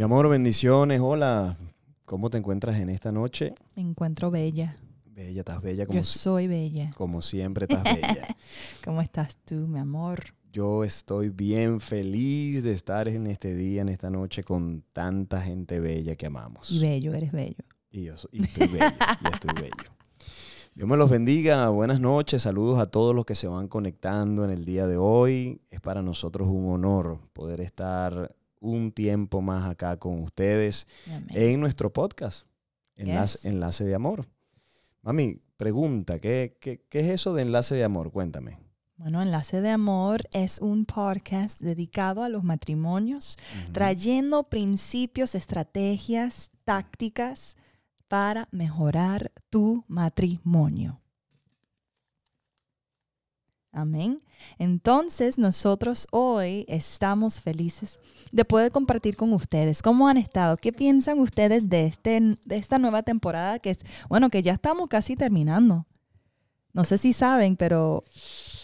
Mi amor, bendiciones. Hola. ¿Cómo te encuentras en esta noche? Me encuentro bella. Bella, estás bella como, Yo soy bella. como siempre, estás bella. ¿Cómo estás tú, mi amor? Yo estoy bien feliz de estar en este día, en esta noche, con tanta gente bella que amamos. Y bello, eres bello. Y yo soy- y estoy bello, y estoy bello. Dios me los bendiga, buenas noches, saludos a todos los que se van conectando en el día de hoy. Es para nosotros un honor poder estar un tiempo más acá con ustedes Amén. en nuestro podcast, Enlace, Yes. Enlace de Amor. Mami, pregunta, ¿qué, qué, qué es eso de Enlace de Amor? Cuéntame. Bueno, Enlace de Amor es un podcast dedicado a los matrimonios, trayendo principios, estrategias, tácticas para mejorar tu matrimonio. Amén. Entonces, nosotros hoy estamos felices de poder compartir con ustedes cómo han estado, qué piensan ustedes de, este, de esta nueva temporada que es, bueno, que ya estamos casi terminando. No sé si saben, pero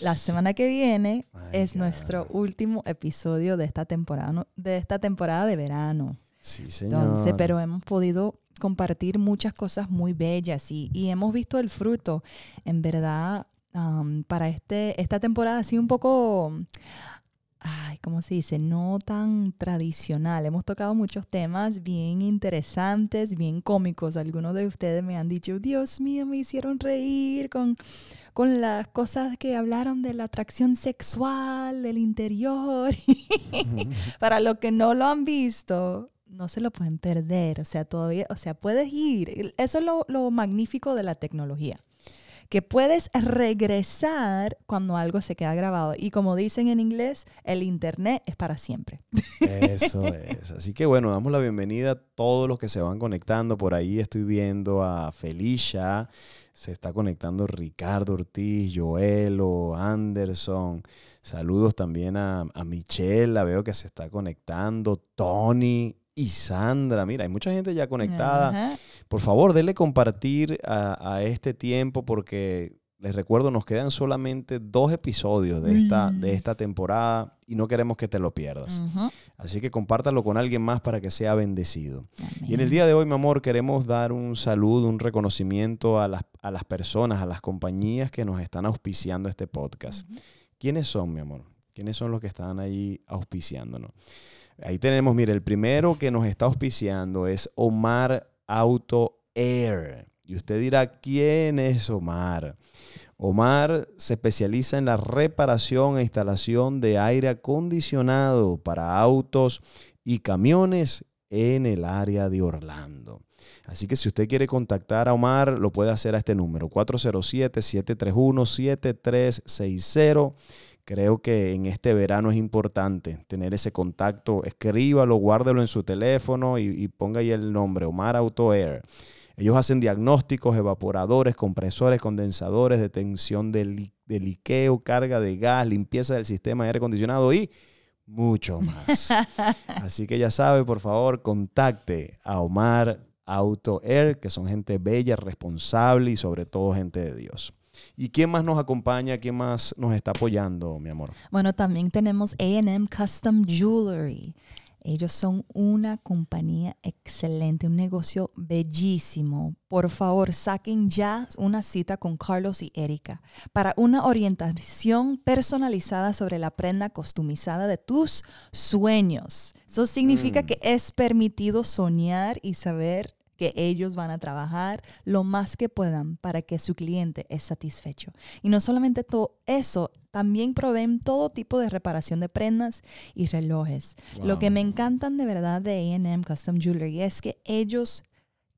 la semana que viene My es God. nuestro último episodio de esta temporada, de esta temporada de verano. Sí, señor. Entonces, pero hemos podido compartir muchas cosas muy bellas y, y hemos visto el fruto. En verdad, para este, esta temporada sido un poco, ay, ¿cómo se dice? No tan tradicional. Hemos tocado muchos temas bien interesantes, bien cómicos. Algunos de ustedes me han dicho, Dios mío, me hicieron reír con, con las cosas que hablaron de la atracción sexual, del interior. Para los que no lo han visto, no se lo pueden perder. O sea, todavía, o sea, puedes ir. Eso es lo, lo magnífico de la tecnología. Que puedes regresar cuando algo se queda grabado. Y como dicen en inglés, el internet es para siempre. Eso es. Así que bueno, damos la bienvenida a todos los que se van conectando. Por ahí estoy viendo a Felicia, se está conectando Ricardo Ortiz, Joelo, Anderson. Saludos también a, Michelle, la veo que se está conectando, Tony y Sandra. Mira, hay mucha gente ya conectada. Ajá. Por favor, denle compartir a, a este tiempo porque les recuerdo, nos quedan solamente dos episodios de esta, de esta temporada y no queremos que te lo pierdas. Así que compártalo con alguien más para que sea bendecido. Y en el día de hoy, mi amor, queremos dar un saludo, un reconocimiento a las, a las personas, a las compañías que nos están auspiciando este podcast. ¿Quiénes son, mi amor? ¿Quiénes son los que están ahí auspiciándonos? Ahí tenemos, mire, el primero que nos está auspiciando es Omar Auto Air. Y usted dirá, ¿quién es Omar? Omar se especializa en la reparación e instalación de aire acondicionado para autos y camiones en el área de Orlando. Así que si usted quiere contactar a Omar, lo puede hacer a este número, 407-731-7360. Creo que en este verano es importante tener ese contacto. Escríbalo, guárdelo en su teléfono y, y ponga ahí el nombre, Omar Auto Air. Ellos hacen diagnósticos, evaporadores, compresores, condensadores, detención de, li- de liqueo, carga de gas, limpieza del sistema de aire acondicionado y mucho más. Así que ya sabe, por favor, contacte a Omar Auto Air, que son gente bella, responsable y sobre todo gente de Dios. ¿Y quién más nos acompaña? ¿Quién más nos está apoyando, mi amor? Bueno, también tenemos AM Custom Jewelry. Ellos son una compañía excelente, un negocio bellísimo. Por favor, saquen ya una cita con Carlos y Erika para una orientación personalizada sobre la prenda customizada de tus sueños. Eso significa Mm. que es permitido soñar y saber que ellos van a trabajar lo más que puedan para que su cliente es satisfecho. Y no solamente todo eso, también proveen todo tipo de reparación de prendas y relojes. Lo que me encantan de verdad de AM Custom Jewelry es que ellos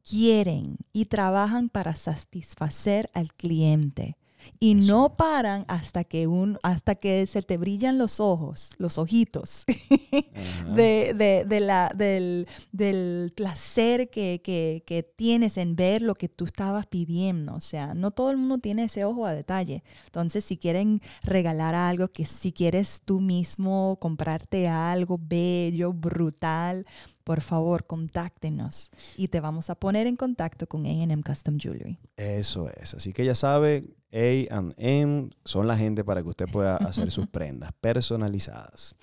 quieren y trabajan para satisfacer al cliente. Y Eso. no paran hasta que, un, hasta que se te brillan los ojos, los ojitos, de, de- de la, del, del placer que, que- que tienes en ver lo que tú estabas pidiendo. O sea, no todo el mundo tiene ese ojo a detalle. Entonces, si quieren regalar algo, que si quieres tú mismo comprarte algo bello, brutal, por favor, contáctenos y te vamos a poner en contacto con AM Custom Jewelry. Eso es. Así que ya sabe, A&M son la gente para que usted pueda hacer sus prendas personalizadas.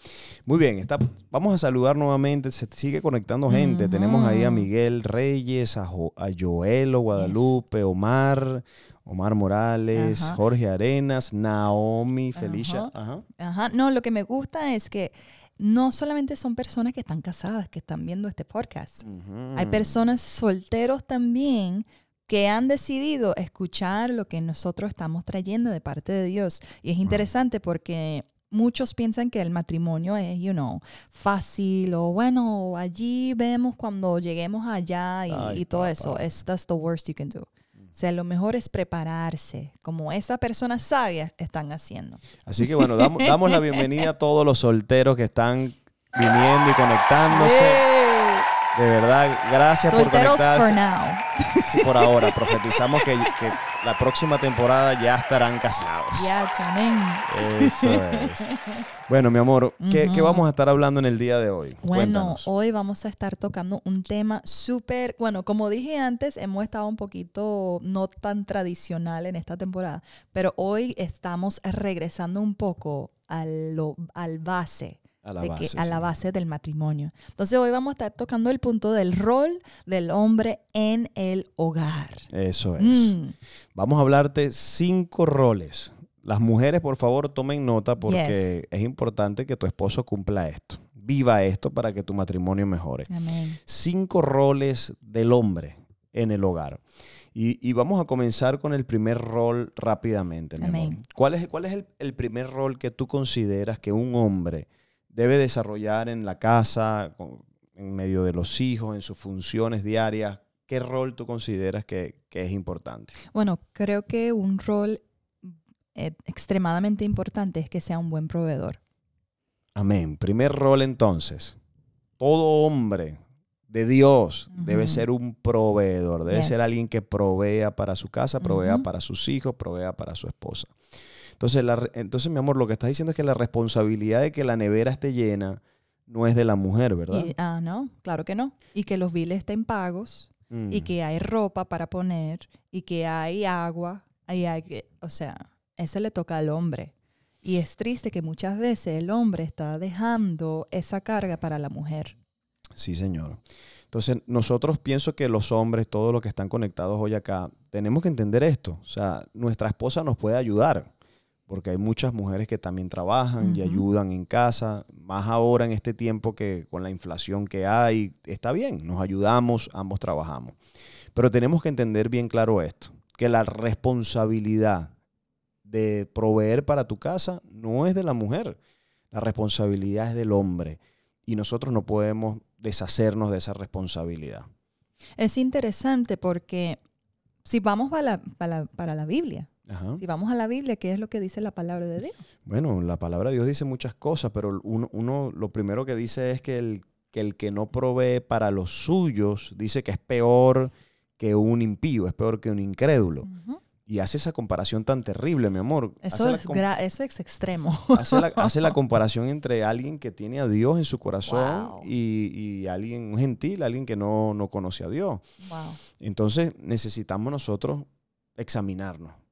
Muy bien, está, vamos a saludar nuevamente. Se sigue conectando gente. Tenemos ahí a Miguel Reyes, a, a Joelo Guadalupe, Omar, Omar Morales, Jorge Arenas, Naomi, Felicia. Ajá. Ajá. No, lo que me gusta es que no solamente son personas que están casadas, que están viendo este podcast. Hay personas solteros también que han decidido escuchar lo que nosotros estamos trayendo de parte de Dios. Y es interesante porque muchos piensan que el matrimonio es, you know, fácil o bueno, allí vemos cuando lleguemos allá y, todo eso. Es, that's the worst you can do. O sea, lo mejor es prepararse, como esa persona sabia están haciendo. Así que bueno, damos, damos la bienvenida a todos los solteros que están viniendo y conectándose. De verdad, gracias por conectarse. for now. Sí, por ahora. Profetizamos que, la próxima temporada ya estarán casados. Ya, chamén. Eso es. Bueno, mi amor, ¿qué, vamos a estar hablando en el día de hoy? Bueno, hoy vamos a estar tocando un tema súper, bueno, como dije antes, hemos estado un poquito no tan tradicional en esta temporada, pero hoy estamos regresando un poco al, al base a la, base, a la base del matrimonio. Entonces hoy vamos a estar tocando el punto del rol del hombre en el hogar. Eso es. Mm. Vamos a hablarte cinco roles. Las mujeres, por favor, tomen nota porque es importante que tu esposo cumpla esto. Viva esto para que tu matrimonio mejore. Cinco roles del hombre en el hogar. Y, vamos a comenzar con el primer rol rápidamente. ¿Cuál es, cuál es el primer rol que tú consideras que un hombre debe desarrollar en la casa, en medio de los hijos, en sus funciones diarias? ¿Qué rol tú consideras que, es importante? Bueno, creo que un rol eh, extremadamente importante es que sea un buen proveedor. Amén. Primer rol entonces. Todo hombre de Dios debe ser un proveedor, debe ser alguien que provea para su casa, provea para sus hijos, provea para su esposa. Entonces, entonces, mi amor, lo que estás diciendo es que la responsabilidad de que la nevera esté llena no es de la mujer, ¿verdad? ah, no, claro que no. Y que los biles estén pagos y mm. que hay ropa para poner y que hay agua. Ahí hay que, o sea, eso le toca al hombre. Y es triste que muchas veces el hombre está dejando esa carga para la mujer. Sí, señor. Entonces, nosotros pienso que los hombres, todos los que están conectados hoy acá, tenemos que entender esto. O sea, nuestra esposa nos puede ayudar porque hay muchas mujeres que también trabajan y ayudan en casa, más ahora en este tiempo que con la inflación que hay, está bien, nos ayudamos, ambos trabajamos. Pero tenemos que entender bien claro esto, que la responsabilidad de proveer para tu casa no es de la mujer, la responsabilidad es del hombre y nosotros no podemos deshacernos de esa responsabilidad. Es interesante porque si vamos para la, para la Biblia, si vamos a la Biblia, ¿qué es lo que dice la palabra de Dios? Bueno, la palabra de Dios dice muchas cosas, pero uno, lo primero que dice es que el, que el que no provee para los suyos, dice que es peor que un impío, es peor que un incrédulo. Y hace esa comparación tan terrible, mi amor. Eso, es, eso es, extremo. Hace la, comparación entre alguien que tiene a Dios en su corazón y, alguien un gentil, alguien que no, no conoce a Dios. Entonces necesitamos nosotros examinarnos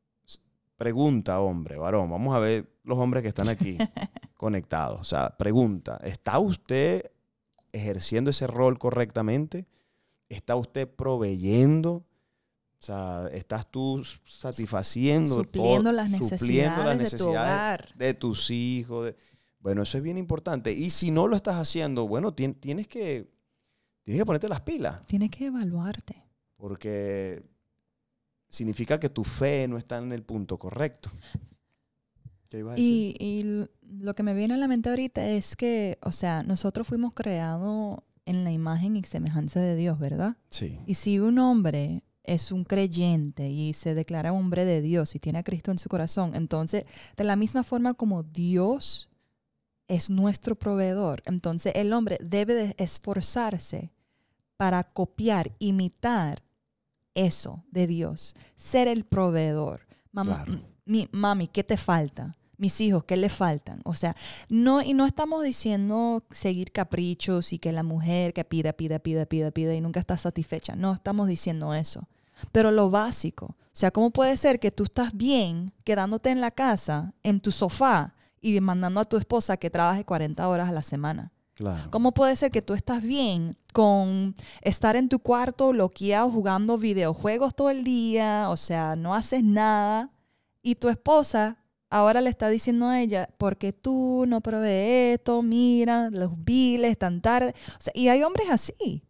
Pregunta, hombre, varón. Vamos a ver los hombres que están aquí conectados. O sea, pregunta, ¿está usted ejerciendo ese rol correctamente? ¿Está usted proveyendo? O sea, ¿estás tú satisfaciendo? Supliendo, las, necesidades de tu hogar. De tus hijos. Bueno, eso es bien importante. Y si no lo estás haciendo, bueno, tienes que, tienes que ponerte las pilas. Tienes que evaluarte. Porque significa que tu fe no está en el punto correcto. Y, lo que me viene a la mente ahorita es que, o sea, nosotros fuimos creados en la imagen y semejanza de Dios, ¿verdad? Sí. Y si un hombre es un creyente y se declara hombre de Dios y tiene a Cristo en su corazón, entonces, de la misma forma como Dios es nuestro proveedor, entonces el hombre debe de esforzarse para copiar, imitar eso de Dios, ser el proveedor. Mamá, mi, mami, ¿qué te falta? Mis hijos, ¿qué le faltan? O sea, no, y no estamos diciendo seguir caprichos y que la mujer que pida, pida, pida, pida, pida y nunca está satisfecha. No estamos diciendo eso. pero lo básico. O sea, ¿cómo puede ser que tú estás bien quedándote en la casa, en tu sofá, y mandando a tu esposa que trabaje 40 horas a la semana? Claro. ¿Cómo puede ser que tú estás bien con estar en tu cuarto bloqueado jugando videojuegos todo el día? O sea, no haces nada. Y tu esposa ahora le está diciendo a ella, porque tú no provees esto, mira, los biles tan tarde. O sea, y hay hombres así.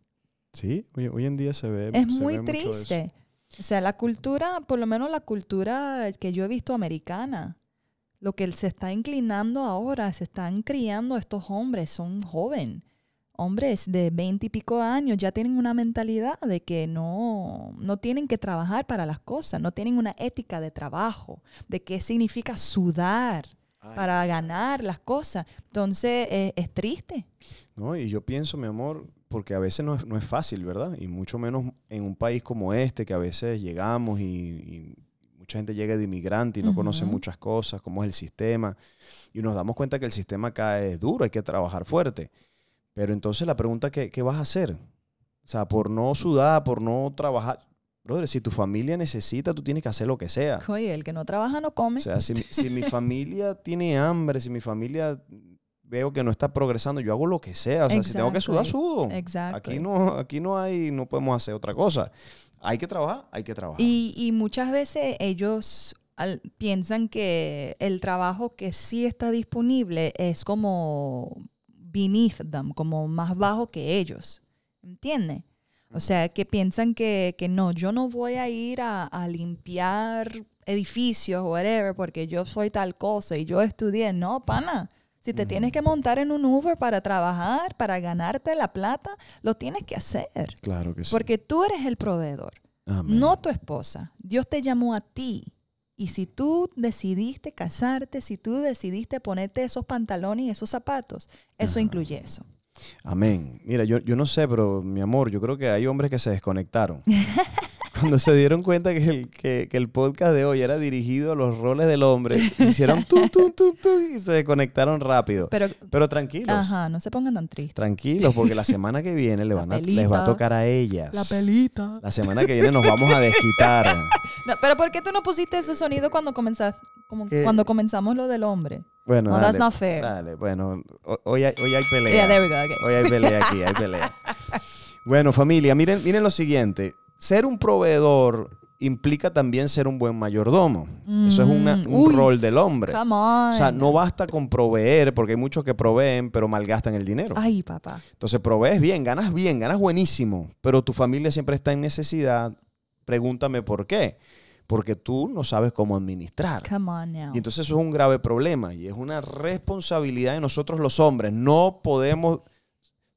Sí, hoy, hoy en día se ve. Es se muy ve mucho de eso. triste. O sea, la cultura, por lo menos la cultura que yo he visto americana, lo que se está inclinando ahora, se están criando estos hombres, son jóvenes, hombres de veinte y pico años, ya tienen una mentalidad de que no, no tienen que trabajar para las cosas, no tienen una ética de trabajo, de qué significa sudar Ay, para ganar las cosas. Entonces, eh, es triste. No, y yo pienso, mi amor, porque a veces no es, no es fácil, ¿verdad? Y mucho menos en un país como este, que a veces llegamos y, y mucha gente llega de inmigrante y no conoce muchas cosas, cómo es el sistema. Y nos damos cuenta que el sistema acá es duro, hay que trabajar fuerte. Pero entonces la pregunta, ¿qué, qué vas a hacer? O sea, por no sudar, por no trabajar. Brother, si tu familia necesita, tú tienes que hacer lo que sea. Oye, el que no trabaja no come. O sea, si, mi- si mi familia tiene hambre, si mi familia veo que no está progresando, yo hago lo que sea. O sea, si tengo que sudar, sudo. Exacto. Aquí no, aquí no hay, no podemos hacer otra cosa. Hay que trabajar, hay que trabajar. Y, y muchas veces ellos piensan que el trabajo que sí está disponible es como beneath them, como más bajo que ellos. ¿Entiendes? O sea, que piensan que, que no, yo no voy a ir a, a limpiar edificios o whatever porque yo soy tal cosa y yo estudié. No, pana. Si te tienes que montar en un Uber para trabajar, para ganarte la plata, lo tienes que hacer. claro que sí. Porque tú eres el proveedor. Amén. No tu esposa. Dios te llamó a ti. Y si tú decidiste casarte, si tú decidiste ponerte esos pantalones y esos zapatos, eso Ajá. incluye eso. Amén. Mira, yo, yo no sé, pero mi amor, yo creo que hay hombres que se desconectaron. Cuando se dieron cuenta que el, que, que el podcast de hoy era dirigido a los roles del hombre, hicieron tu, tu, tu, tu, y se desconectaron rápido. Pero, Pero tranquilos. ajá, no se pongan tan tristes. Tranquilos, porque la semana que viene le La van a- les va a tocar a ellas. pelita. La semana que viene nos vamos a desquitar. No, pero ¿por qué tú no pusiste ese sonido cuando comenzas, como ¿Qué? cuando comenzamos lo del hombre? Bueno, No, dale, that's not fair. Dale, bueno, ho- hoy hay, hoy hay pelea. Yeah, there we go. okay. Hoy hay pelea aquí, hay pelea. Bueno, familia, miren, miren lo siguiente. Ser un proveedor implica también ser un buen mayordomo. Eso es una- Mm, un uy, rol del hombre. Come on. O sea, no basta con proveer, porque hay muchos que proveen, pero malgastan el dinero. Ay, papá. Entonces, provees bien, ganas bien, ganas buenísimo, pero tu familia siempre está en necesidad. Pregúntame por qué. Porque tú no sabes cómo administrar. Come on now. Y entonces eso es un grave problema y es una responsabilidad de nosotros los hombres. No podemos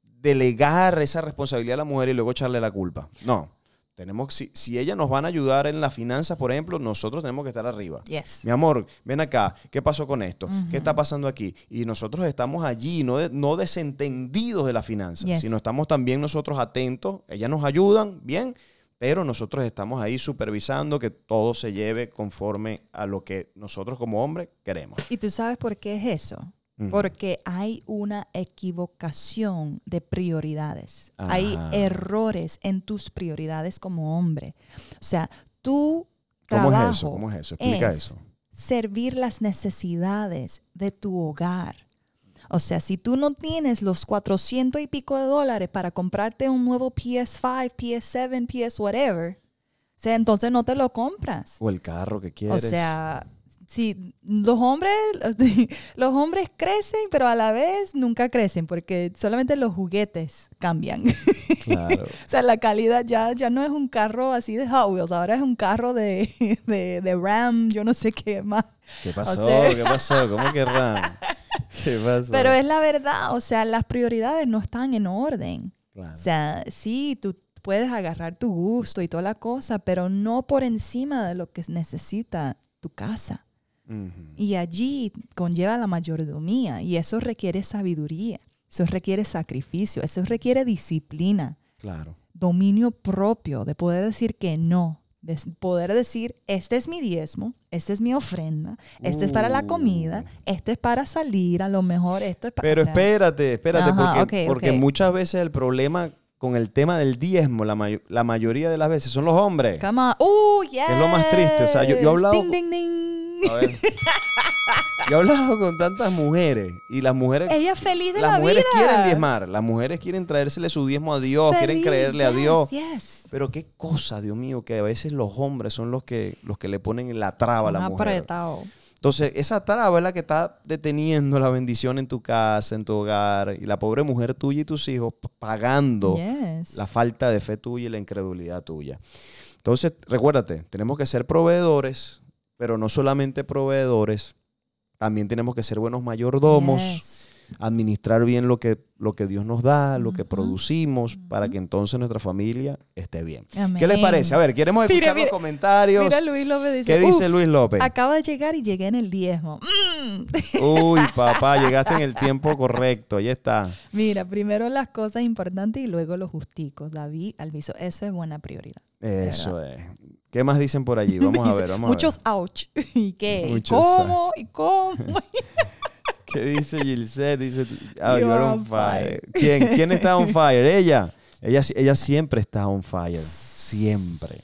delegar esa responsabilidad a la mujer y luego echarle la culpa. No. Tenemos, si, si ellas nos van a ayudar en las finanzas, por ejemplo, nosotros tenemos que estar arriba. Yes. Mi amor, ven acá, ¿qué pasó con esto? ¿Qué está pasando aquí? Y nosotros estamos allí, no, de- no desentendidos de las finanzas, Yes. sino estamos también nosotros atentos, ellas nos ayudan, bien, pero nosotros estamos ahí supervisando que todo se lleve conforme a lo que nosotros como hombres queremos. ¿Y tú sabes por qué es eso? Porque hay una equivocación de prioridades. Hay Ajá. errores en tus prioridades como hombre. O sea, tu ¿Cómo trabajo es eso? ¿Cómo es eso? Explica es eso. servir las necesidades de tu hogar. O sea, si tú no tienes los 400 y pico de dólares para comprarte un nuevo PS5, PS7, PS whatever, o sea, entonces no te lo compras. O el carro que O quieres. sea, si los hombres, los hombres crecen, pero a la vez nunca crecen, porque solamente los juguetes cambian. claro. o sea, la calidad ya, ya no es un carro así de Hot Wheels, ahora es un carro de, de, de Ram, yo no sé qué más. ¿Qué pasó? sea- ¿Qué pasó? ¿Cómo que Ram? ¿Qué pasó? Pero es la verdad, o sea, las prioridades no están en orden. Claro. O sea, sí, tú puedes agarrar tu gusto y toda la cosa, pero no por encima de lo que necesita tu casa. Y allí conlleva la mayordomía y eso requiere sabiduría, eso requiere sacrificio, eso requiere disciplina, Claro. dominio propio, de poder decir que no, de poder decir, este es mi diezmo, esta es mi ofrenda, este es para la comida, Uh. este es para salir, a lo mejor esto es para... Pero o sea, espérate, espérate, Ajá, porque, porque muchas veces el problema con el tema del diezmo la, mayo- la mayoría de las veces son los hombres. Come on. Uh, yes. Es lo más triste, o sea, yo- yo he hablado Ding, ding, ding. A ver. Yo he hablado con tantas mujeres y las mujeres, Ella es feliz de las la mujeres vida. quieren diezmar, las mujeres quieren traérsele su diezmo a Dios, quieren creerle a Dios. yes. Pero qué cosa, Dios mío, que a veces los hombres son los que, los que le ponen la traba a la mujer. Entonces, esa traba es la que está deteniendo la bendición en tu casa, en tu hogar, y la pobre mujer tuya y tus hijos pagando Yes. la falta de fe tuya y la incredulidad tuya. Entonces, recuérdate, tenemos que ser proveedores, pero no solamente proveedores, también tenemos que ser buenos mayordomos, Yes. administrar bien lo que, lo que Dios nos da, lo que producimos, para que entonces nuestra familia esté bien. Amén. ¿Qué les parece? A ver, queremos escuchar mira, los comentarios. Mira, Luis López dice. ¿Qué dice "Uf, Luis López? Acaba de llegar y llegué en el diezmo. Mm. Uy, papá, llegaste en el tiempo correcto. Ahí está. Mira, primero las cosas importantes y luego los justicos. David Alviso, eso es buena prioridad. Eso es. ¿Qué más dicen por allí? Vamos a ver, vamos Muchos a ouch. ¿Y qué? ¿Y Muchos cómo? ¿Y cómo? ver. ¿Qué dice Gilset? Dice, You you're on on fire. fire. ¿Quién, ¿Quién está on fire? Ella. Ella, ella siempre está on fire. Siempre.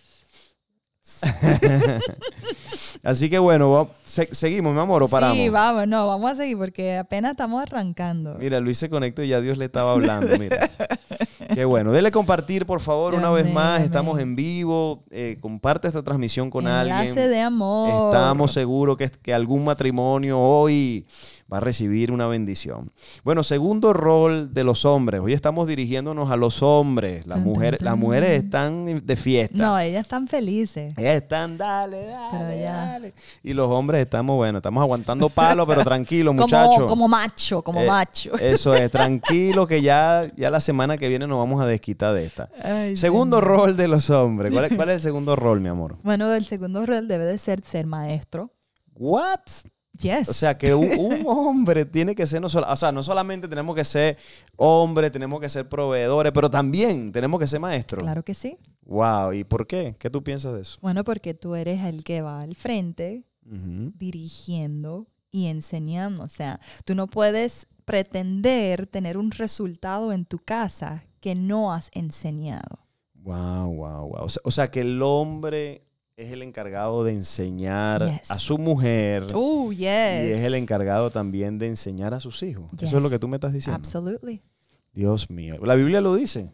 Así que bueno, va- se- seguimos, mi amor, o paramos. Sí, vamos, no, vamos a seguir porque apenas estamos arrancando. Mira, Luis se conectó y ya Dios le estaba hablando. Mira. Qué bueno. Dele compartir, por favor, una vez más. amén. Estamos en vivo. Eh, comparte esta transmisión con Enlace alguien. de amor. Estamos seguros que, que algún matrimonio hoy va a recibir una bendición. Bueno, segundo rol de los hombres. Hoy estamos dirigiéndonos a los hombres. Las, Tan, tan, mujeres, las mujeres están de fiesta. No, ellas están felices. Ellas están, dale, dale, dale. Y los hombres estamos, bueno, estamos aguantando palo, pero tranquilos, Como, muchachos. como macho, como Eh, macho. Eso es, tranquilo que ya, ya la semana que viene nos vamos a desquitar de esta. Ay, Segundo rol de los hombres. ¿Cuál es, cuál es el segundo rol, mi amor? Bueno, el segundo rol debe de ser ser maestro. What? Yes. O sea, que un, un hombre tiene que ser, no solo, o sea, no solamente tenemos que ser hombre, tenemos que ser proveedores, pero también tenemos que ser maestros. claro que sí. Wow, ¿y por qué? ¿Qué tú piensas de eso? Bueno, porque tú eres el que va al frente dirigiendo y enseñando. O sea, tú no puedes pretender tener un resultado en tu casa que no has enseñado. Wow, wow, wow. O sea, o sea, que el hombre es el encargado de enseñar Yes. a su mujer Oh, yes. y es el encargado también de enseñar a sus hijos. Eso es lo que tú me estás diciendo. Absolutely. Dios mío. La Biblia lo dice.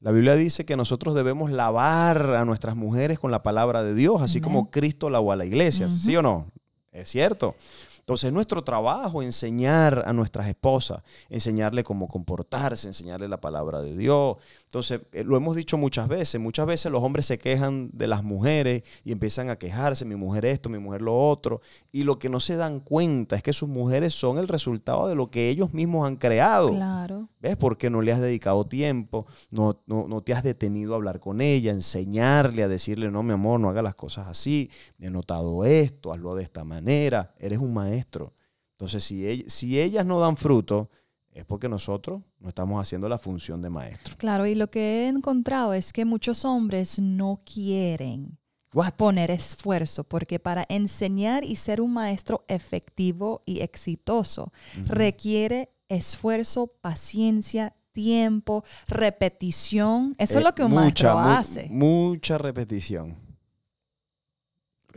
La Biblia dice que nosotros debemos lavar a nuestras mujeres con la palabra de Dios, así como Cristo lavó a la iglesia. ¿Sí o no? Es cierto. Entonces es nuestro trabajo enseñar a nuestras esposas, enseñarle cómo comportarse, enseñarle la palabra de Dios. Entonces, eh, lo hemos dicho muchas veces, muchas veces los hombres se quejan de las mujeres y empiezan a quejarse, mi mujer esto, mi mujer lo otro, y lo que no se dan cuenta es que sus mujeres son el resultado de lo que ellos mismos han creado. Claro. ¿Ves? Porque no le has dedicado tiempo, no, no, no te has detenido a hablar con ella, a enseñarle, a decirle, no, mi amor, no haga las cosas así, he notado esto, hazlo de esta manera, eres un maestro. Entonces, si, si ellas no dan fruto, es porque nosotros no estamos haciendo la función de maestro. Claro, y lo que he encontrado es que muchos hombres no quieren What? poner esfuerzo, porque para enseñar y ser un maestro efectivo y exitoso requiere esfuerzo, paciencia, tiempo, repetición. Eso es Eh, lo que un mucha, maestro mu- hace. Mucha repetición.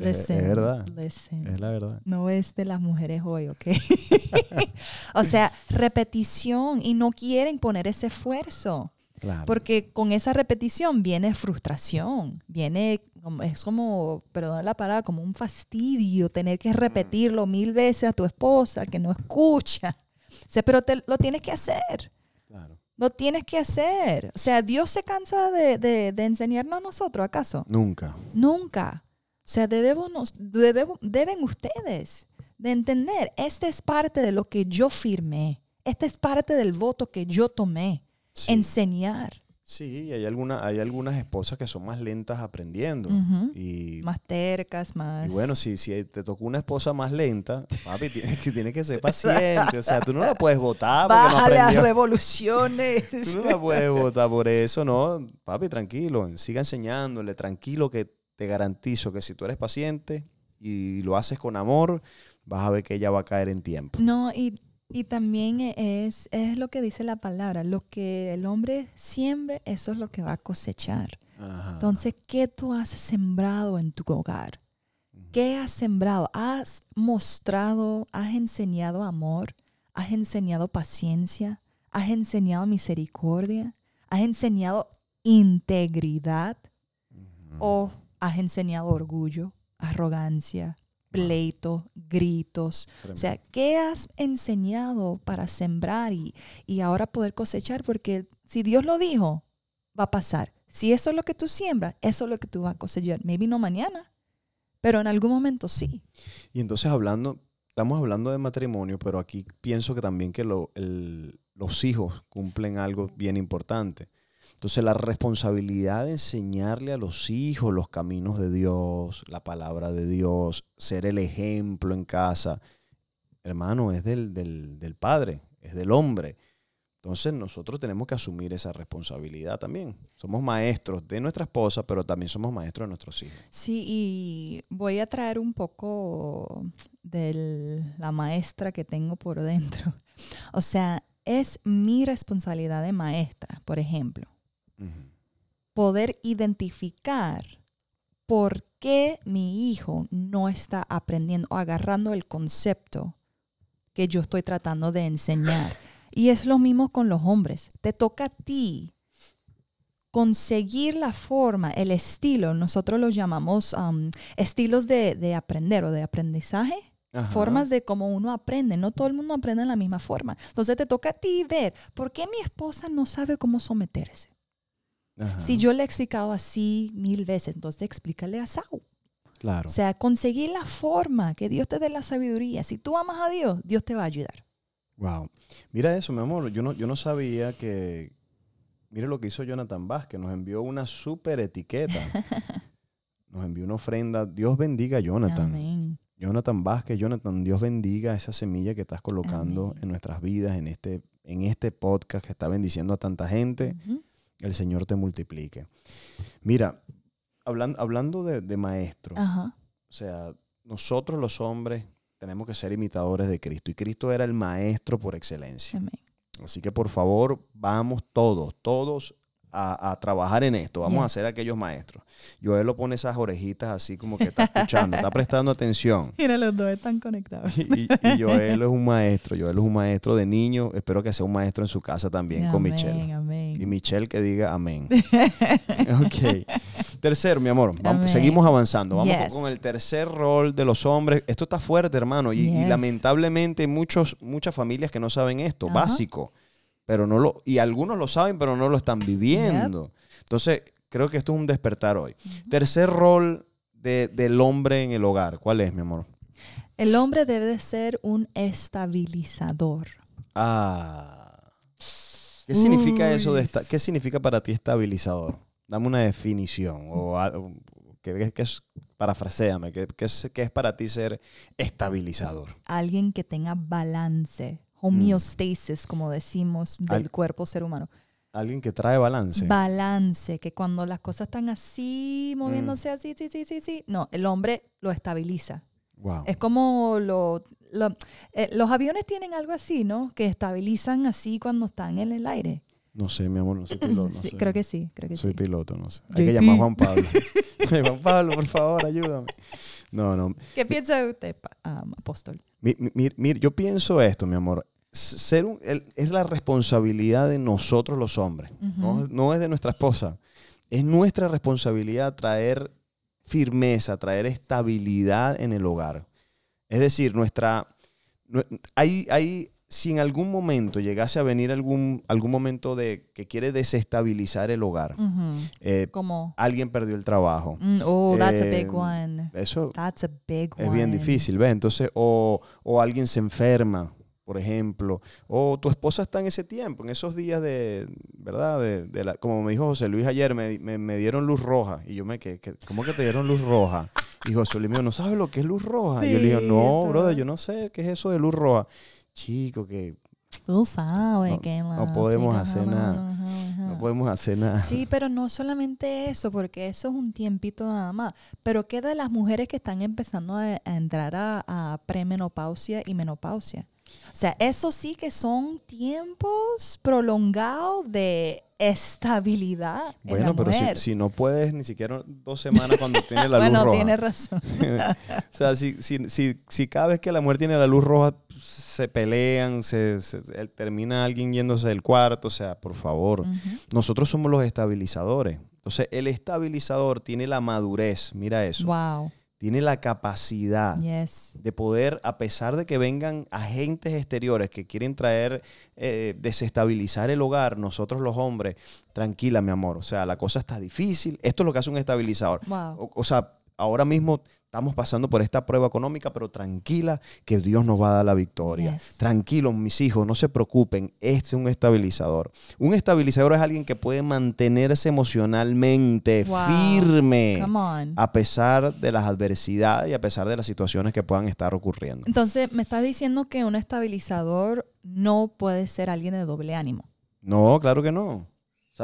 Es- es Listen, verdad. listen. Es la verdad. No es de las mujeres hoy, ¿ok? o sea, repetición y no quieren poner ese esfuerzo. Claro. Porque con esa repetición viene frustración, viene, es como, perdón la palabra, como un fastidio tener que repetirlo mil veces a tu esposa que no escucha. O sea, pero te, lo tienes que hacer, Claro. lo tienes que hacer. O sea, Dios se cansa de, de- de enseñarnos a nosotros, ¿acaso? Nunca. Nunca. O sea, debemos, debemos- deben ustedes de entender, esta es parte de lo que yo firmé, esta es parte del voto que yo tomé, Sí. enseñar. Sí, hay, alguna, hay algunas esposas que son más lentas aprendiendo. Y, Más tercas, más... y bueno, si, si te tocó una esposa más lenta, papi, tienes que, tienes que ser paciente. O sea, tú no la puedes votar porque no Bájale a revoluciones. Tú no la puedes votar por eso, ¿no? Papi, tranquilo, siga enseñándole, tranquilo, que te garantizo que si tú eres paciente y lo haces con amor, vas a ver que ella va a caer en tiempo. No, y Y también es, es lo que dice la palabra, lo que el hombre siembre, eso es lo que va a cosechar. Ajá. Entonces, ¿qué tú has sembrado en tu hogar? ¿Qué has sembrado? ¿Has mostrado, has enseñado amor? ¿Has enseñado paciencia? ¿Has enseñado misericordia? ¿Has enseñado integridad? ¿O has enseñado orgullo, arrogancia, pleito, gritos? O sea, ¿qué has enseñado para sembrar y, y ahora poder cosechar? Porque si Dios lo dijo, va a pasar. Si eso es lo que tú siembras, eso es lo que tú vas a cosechar. Maybe no mañana, pero en algún momento sí. Y entonces hablando, estamos hablando de matrimonio, pero aquí pienso que también que lo- el- los hijos cumplen algo bien importante. Entonces la responsabilidad de enseñarle a los hijos los caminos de Dios, la palabra de Dios, ser el ejemplo en casa, hermano, es del, del, del padre, es del hombre. Entonces nosotros tenemos que asumir esa responsabilidad también. Somos maestros de nuestra esposa, pero también somos maestros de nuestros hijos. Sí, y voy a traer un poco de la maestra que tengo por dentro. O sea, es mi responsabilidad de maestra, por ejemplo, Poder identificar por qué mi hijo no está aprendiendo o agarrando el concepto que yo estoy tratando de enseñar. Y es lo mismo con los hombres. Te toca a ti conseguir la forma, el estilo, nosotros lo llamamos um, estilos de, de aprender o de aprendizaje, Ajá. formas de cómo uno aprende. No todo el mundo aprende en la misma forma. Entonces te toca a ti ver por qué mi esposa no sabe cómo someterse. Ajá. Si yo le he explicado así mil veces, entonces explícale a Sau. Claro. O sea, conseguir la forma, que Dios te dé la sabiduría. Si tú amas a Dios, Dios te va a ayudar. Wow. Mira eso, mi amor. Yo no, yo no sabía que. Mire lo que hizo Jonathan Vázquez. Nos envió una super etiqueta. Nos envió una ofrenda. Dios bendiga a Jonathan. Amén. Jonathan Vázquez, Jonathan, Dios bendiga esa semilla que estás colocando Amén. en nuestras vidas, en este, en este podcast que está bendiciendo a tanta gente. El Señor te multiplique. Mira, hablan- hablando de, de maestro, Ajá. o sea, nosotros los hombres tenemos que ser imitadores de Cristo y Cristo era el maestro por excelencia. Amén. Así que por favor, vamos todos, todos a, a trabajar en esto. Vamos a ser aquellos maestros. Joel lo pone esas orejitas así como que está escuchando, está prestando atención. Mira, los dos están conectados. Y, y- y Joel es un maestro, Joel es un maestro de niño. Espero que sea un maestro en su casa también con Michelle. Amén. Y Michelle que diga amén. ok. Tercero, mi amor, vamos, Amén. seguimos avanzando. Vamos con- Yes. con el tercer rol de los hombres. Esto está fuerte, hermano. Y, lamentablemente hay muchos, muchas familias que no saben esto, básico. Pero no lo, y algunos lo saben, pero no lo están viviendo. Entonces, creo que esto es un despertar hoy. Tercer rol de- del hombre en el hogar. ¿Cuál es, mi amor? El hombre debe de ser un estabilizador. Ah. ¿Qué significa eso de esta, ¿Qué significa para ti estabilizador? Dame una definición o que, que es parafraseame, ¿qué, es, qué es para ti ser estabilizador? Alguien que tenga balance, homeostasis, como decimos, del Mm. Al- cuerpo ser humano. Alguien que trae balance. Balance, que cuando las cosas están Mm. así, moviéndose así, sí, sí, sí, sí. No, el hombre lo estabiliza. wow. Es como lo, lo- eh, los aviones tienen algo así, ¿no? Que estabilizan así cuando están en el aire. No sé, mi amor, no soy piloto. no Sí, sé. creo que sí, creo que Soy sí. piloto, no sé. Hay que llamar a Juan Pablo. Juan Pablo, por favor, ayúdame. No, no. ¿Qué piensa usted, pa- ah, apóstol? Mi- mi- mi- mi- yo pienso esto, mi amor. Ser un- el- es la responsabilidad de nosotros los hombres. ¿no? No es de nuestra esposa. Es nuestra responsabilidad traer firmeza, traer estabilidad en el hogar. Es decir, nuestra. nue- hay, hay, si en algún momento llegase a venir algún, algún momento de que quiere desestabilizar el hogar, eh, Como, alguien perdió el trabajo. mm, oh, that's a Eh, big one. Eso That's a big one. es bien difícil, ¿ves? Entonces, o, o alguien se enferma, por ejemplo, o tu esposa está en ese tiempo, en esos días de, ¿verdad? De, de la- como me dijo José Luis ayer, me, me- me dieron luz roja. Y yo me quedé, ¿qué- ¿cómo que te dieron luz roja? Y José Luis me dijo, ¿no sabes lo que es luz roja? Y yo le dije, no, brother, yo no sé qué es eso de luz roja. Chico, que Tú sabes No- que la no podemos chica- hacer nada. Ajá, no podemos hacer nada. Sí, pero no solamente eso, porque eso es un tiempito nada más. Pero ¿qué de las mujeres que están empezando a, a entrar a, a premenopausia y menopausia? O sea, eso sí que son tiempos prolongados de estabilidad. en Bueno, la pero si, mujer. si no puedes ni siquiera dos semanas cuando tiene la luz bueno, roja. tienes razón. o sea, si, si, si, cada vez que la mujer tiene la luz roja se pelean, se, se- termina alguien yéndose del cuarto, o sea, por favor. Nosotros somos los estabilizadores. Entonces, el estabilizador tiene la madurez, mira eso, Wow. Tiene la capacidad Yes. de poder, a pesar de que vengan agentes exteriores que quieren traer, eh, desestabilizar el hogar, nosotros los hombres, tranquila, mi amor, o sea, la cosa está difícil, esto es lo que hace un estabilizador. Wow. O, o sea, ahora mismo estamos pasando por esta prueba económica, pero tranquila que Dios nos va a dar la victoria. Yes. Tranquilos, mis hijos, no se preocupen, este es un estabilizador. Un estabilizador es alguien que puede mantenerse emocionalmente Wow. firme a pesar de las adversidades y a pesar de las situaciones que puedan estar ocurriendo. Entonces, me estás diciendo que un estabilizador no puede ser alguien de doble ánimo. No, claro que no.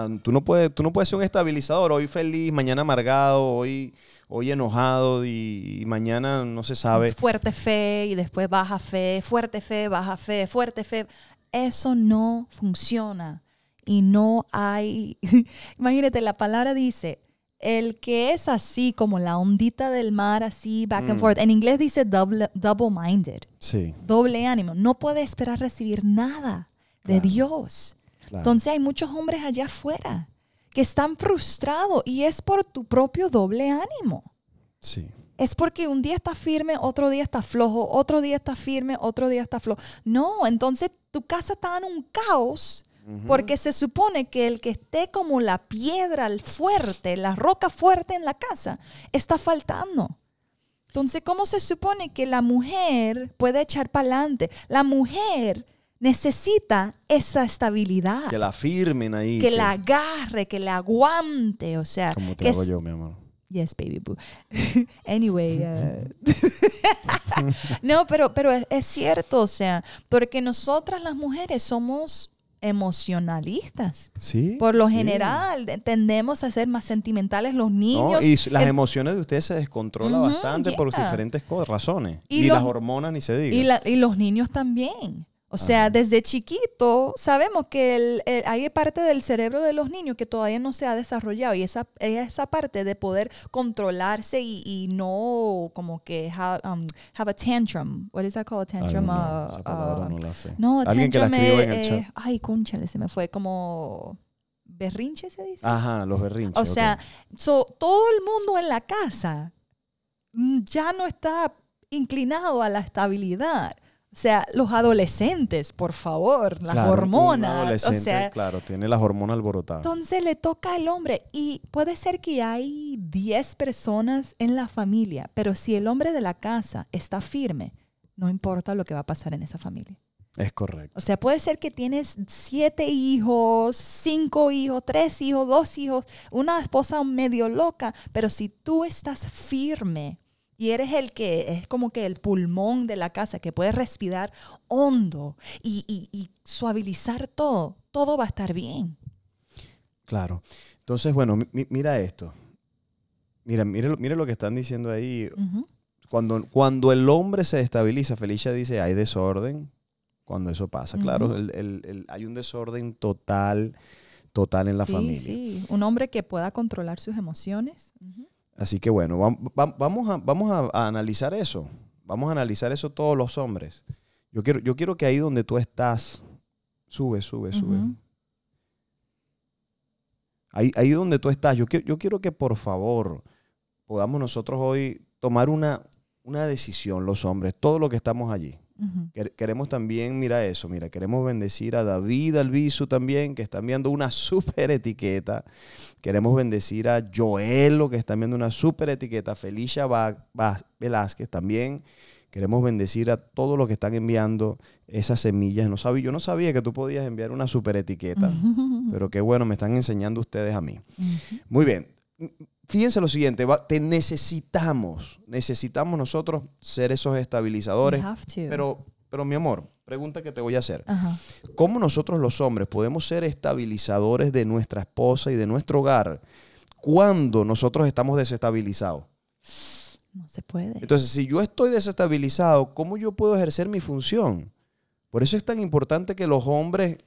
Sea, tú no puedes, tú no puedes ser un estabilizador, hoy feliz, mañana amargado, hoy, hoy enojado y, y mañana no se sabe. Fuerte fe y después baja fe, fuerte fe, baja fe, fuerte fe. Eso no funciona. Y no hay. Imagínate, la palabra dice. El que es así como la ondita del mar, así back and Mm. forth. En inglés dice double, double-minded, Sí, doble ánimo. No puede esperar recibir nada de. Dios. Claro. Entonces hay muchos hombres allá afuera que están frustrados y es por tu propio doble ánimo. sí. Es porque un día está firme, otro día está flojo, otro día está firme, otro día está flojo. No, entonces tu casa está en un caos porque se supone que el que esté como la piedra el fuerte, la roca fuerte en la casa, está faltando. Entonces, ¿cómo se supone que la mujer puede echar para adelante? La mujer necesita esa estabilidad, Que la firmen ahí. que la agarre, que la aguante, o sea, Como te que hago s- yo, mi amor. Yes, baby boo. anyway. uh, no, pero, pero es, es cierto, o sea, porque nosotras las mujeres somos emocionalistas. Sí. Por lo general, de- tendemos a ser más sentimentales los No, niños. y s- las el- emociones de ustedes se descontrolan bastante por yeah. diferentes co- razones. Y Y, los- las hormonas ni se diga. y, la- y los niños también. O sea, Ajá. desde chiquito sabemos que el- el- hay parte del cerebro de los niños que todavía no se ha desarrollado y esa, esa parte de poder controlarse y, y no como que ha- um, have a tantrum. What is that called? A Ay, tantrum. no, Uh, esa palabra uh, no la sé. no, a Alguien que la tantrum escriba es- en el es- chat. ay, cónchale, se me fue como berrinche se dice. Ajá, los berrinches. O sea, so, todo el mundo en la casa mm, ya no está inclinado a la estabilidad. O sea, los adolescentes, por favor, las Claro, un hormonas. O adolescente, sea, claro, tiene las hormonas alborotadas. entonces le toca al hombre. Y puede ser que hay 10 personas en la familia, pero si el hombre de la casa está firme, no importa lo que va a pasar en esa familia. Es correcto. O sea, puede ser que tienes siete hijos, cinco hijos, tres hijos, dos hijos, una esposa medio loca, pero si tú estás firme y eres el que es como que el pulmón de la casa, que puede respirar hondo y, y- y suavizar todo, todo va a estar bien. Claro. Entonces, bueno, mi- mi- mira esto. Mira, mire, lo- mire lo que están diciendo ahí. Cuando, cuando el hombre se estabiliza, Felicia dice, hay desorden. Cuando eso pasa, claro, el- el- el- hay un desorden total, total en la sí, familia. sí, un hombre que pueda controlar sus emociones. Así que bueno, vam- vam- vamos, a, vamos a, a analizar eso. Vamos a analizar eso todos los hombres. Yo quiero, yo quiero que ahí donde tú estás, sube, sube, sube. Ahí, ahí donde tú estás, yo quiero, yo quiero que por favor podamos nosotros hoy tomar una, una decisión, los hombres, todo lo que estamos allí. Queremos también, mira eso, mira, queremos bendecir a David Albizu también, que están viendo una súper etiqueta. Queremos bendecir a Joelo, que están viendo una súper etiqueta. Felicia Ba- Ba- Velázquez también. Queremos bendecir a todos los que están enviando esas semillas. No sabía, yo no sabía que tú podías enviar una súper etiqueta, pero qué bueno, me están enseñando ustedes a mí. Muy bien. Fíjense lo siguiente, va- te necesitamos, necesitamos nosotros ser esos estabilizadores. Pero, pero mi amor, pregunta que te voy a hacer. Ajá. ¿Cómo nosotros los hombres podemos ser estabilizadores de nuestra esposa y de nuestro hogar cuando nosotros estamos desestabilizados? No se puede. Entonces, si yo estoy desestabilizado, ¿cómo yo puedo ejercer mi función? Por eso es tan importante que los hombres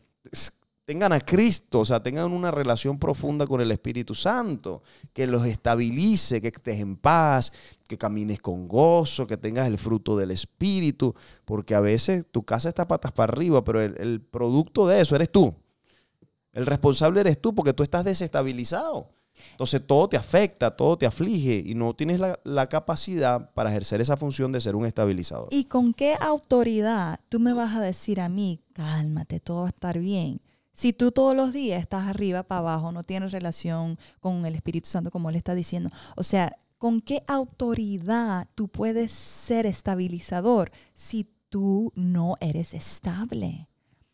tengan a Cristo, o sea, tengan una relación profunda con el Espíritu Santo, que los estabilice, que estés en paz, que camines con gozo, que tengas el fruto del Espíritu, porque a veces tu casa está patas para arriba, pero el, producto de eso eres tú. El responsable eres tú porque tú estás desestabilizado. Entonces todo te afecta, todo te aflige y no tienes la, la, capacidad para ejercer esa función de ser un estabilizador. ¿Y con qué autoridad tú me vas a decir a mí, cálmate, todo va a estar bien? Si tú todos los días estás arriba para abajo, no tienes relación con el Espíritu Santo como él está diciendo. O sea, ¿con qué autoridad tú puedes ser estabilizador si tú no eres estable?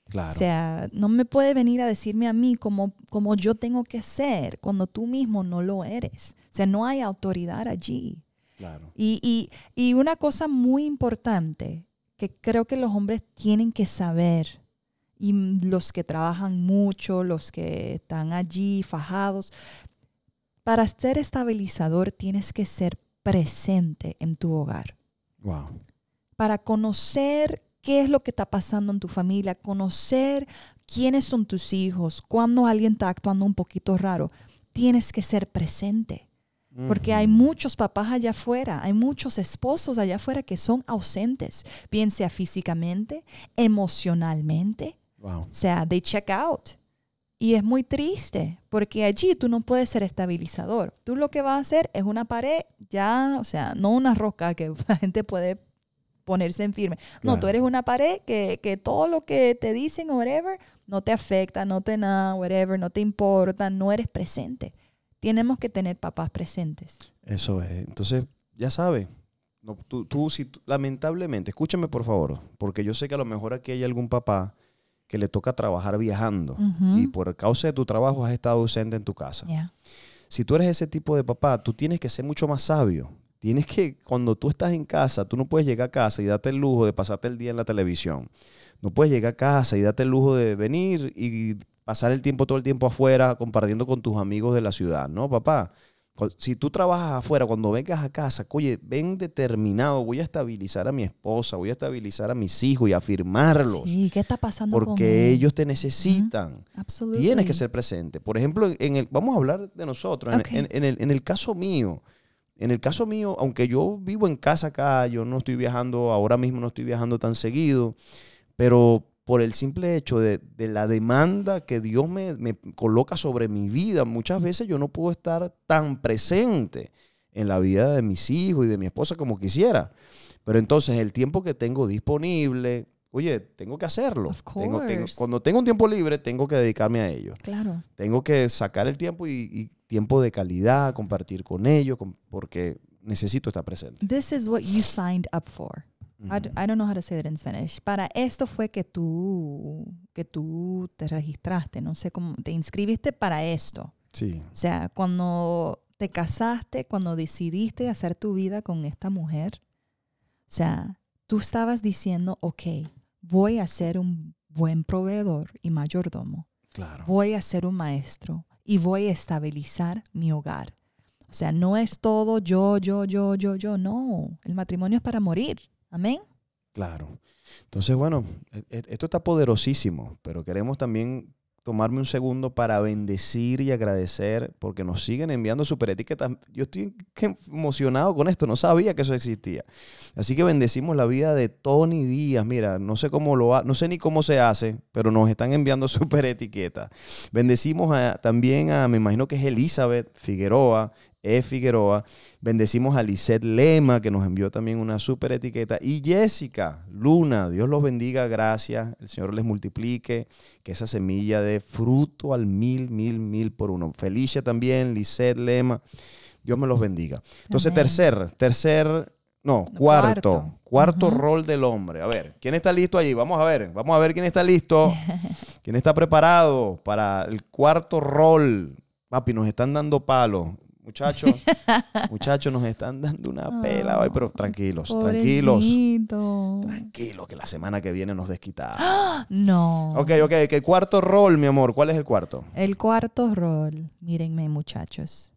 Claro. O sea, no me puede venir a decirme a mí como, como yo tengo que ser cuando tú mismo no lo eres. O sea, no hay autoridad allí. Claro. Y, y, y una cosa muy importante que creo que los hombres tienen que saber, y los que trabajan mucho, los que están allí fajados, para ser estabilizador tienes que ser presente en tu hogar. Wow. Para conocer qué es lo que está pasando en tu familia, conocer quiénes son tus hijos, cuando alguien está actuando un poquito raro, tienes que ser presente. Porque hay muchos papás allá afuera, hay muchos esposos allá afuera que son ausentes, bien sea físicamente, emocionalmente. Wow. O sea, they check out. Y es muy triste, porque allí tú no puedes ser estabilizador. Tú lo que vas a hacer es una pared, ya, o sea, no una roca que la gente puede ponerse en firme. No, Claro. tú eres una pared que, que todo lo que te dicen o whatever no te afecta, no te nada, whatever, no te importa, no eres presente. Tenemos que tener papás presentes. Eso es. Entonces, ya sabes. No, tú, tú, si lamentablemente, escúchame por favor, porque yo sé que a lo mejor aquí hay algún papá que le toca trabajar viajando y por causa de tu trabajo has estado ausente en tu casa. Si tú eres ese tipo de papá, tú tienes que ser mucho más sabio. Tienes que, cuando tú estás en casa, tú no puedes llegar a casa y darte el lujo de pasarte el día en la televisión. No puedes llegar a casa y darte el lujo de venir y pasar el tiempo todo el tiempo afuera compartiendo con tus amigos de la ciudad, ¿no, papá? Si tú trabajas afuera, cuando vengas a casa, oye, ven determinado, voy a estabilizar a mi esposa, voy a estabilizar a mis hijos y afirmarlos, Sí, ¿qué está pasando con porque él? ellos te necesitan. Absolutely. Tienes que ser presente. Por ejemplo, en- el, vamos a hablar de nosotros. En- en el, en el caso mío, en el caso mío, aunque yo vivo en casa acá, yo no estoy viajando, ahora mismo no estoy viajando tan seguido, pero por el simple hecho de, de la demanda que Dios me, me coloca sobre mi vida, muchas veces yo no puedo estar tan presente en la vida de mis hijos y de mi esposa como quisiera. Pero entonces el tiempo que tengo disponible, oye, tengo que hacerlo. Tengo- tengo- cuando tengo un tiempo libre, tengo que dedicarme a ello. Claro. Tengo que sacar el tiempo y, y tiempo de calidad, compartir con ellos, con- porque necesito estar presente. This is what you signed up for. I, d- Ujú. I don't know how to say that in Spanish. Para esto fue que tú, que tú te registraste, no sé cómo, te inscribiste para esto. Sí, O sea, cuando te casaste, cuando decidiste hacer tu vida con esta mujer, o sea, tú estabas diciendo, ok, voy a ser un buen proveedor y mayordomo, claro. voy a ser un maestro y voy a estabilizar mi hogar. O sea, no es todo yo, yo, yo, yo, yo, no. El matrimonio es para morir. Amén. Claro. Entonces, bueno, e- e- esto está poderosísimo, pero queremos también tomarme un segundo para bendecir y agradecer porque nos siguen enviando super etiquetas. Yo estoy emocionado con esto, no sabía que eso existía. Así que bendecimos la vida de Tony Díaz. Mira, no sé cómo lo ha- no sé ni cómo se hace, pero nos están enviando super etiquetas. Bendecimos también a, me imagino que es Elizabeth Figueroa, E. Figueroa. Bendecimos a Lisette Lema, que nos envió también una super etiqueta. Y Jessica Luna, Dios los bendiga, gracias. El Señor les multiplique, que esa semilla dé fruto al mil, mil, mil por uno. Felicia también, Lisette Lema. Dios me los bendiga. Entonces, Amén. tercer, tercer, no, cuarto, Cuarto. rol del hombre. A ver, ¿quién está listo allí? Vamos a ver, vamos a ver quién está listo. ¿Quién está preparado para el cuarto rol? Papi, nos están dando palos. Muchachos, muchachos, nos están dando una pela. Ay, pero tranquilos, tranquilos. Pobrecito. Tranquilos, que la semana que viene nos desquitamos. No. Ok, ok, que cuarto rol, mi amor. ¿Cuál es el cuarto? El cuarto rol, mírenme muchachos,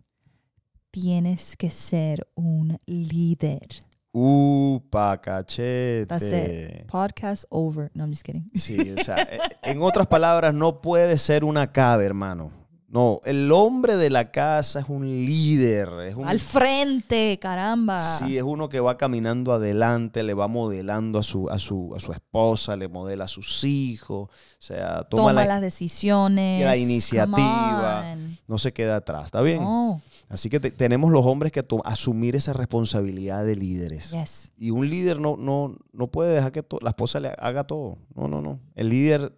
tienes que ser un líder, Upa, That's cachete. it. Podcast over. No, I'm just kidding. Sí, o sea, en otras palabras, no puede ser una cabe, hermano. No, el hombre de la casa es un líder. Es un, Al frente, caramba. Sí, es uno que va caminando adelante, le va modelando a su, a su, a su esposa, le modela a sus hijos. O sea, toma, Toma la, las decisiones. la iniciativa. no se queda atrás. ¿Está bien? No. Así que te- tenemos los hombres que asumir esa responsabilidad de líderes. Yes. Y un líder no, no, no puede dejar que la esposa le haga todo. No, no, no. El líder...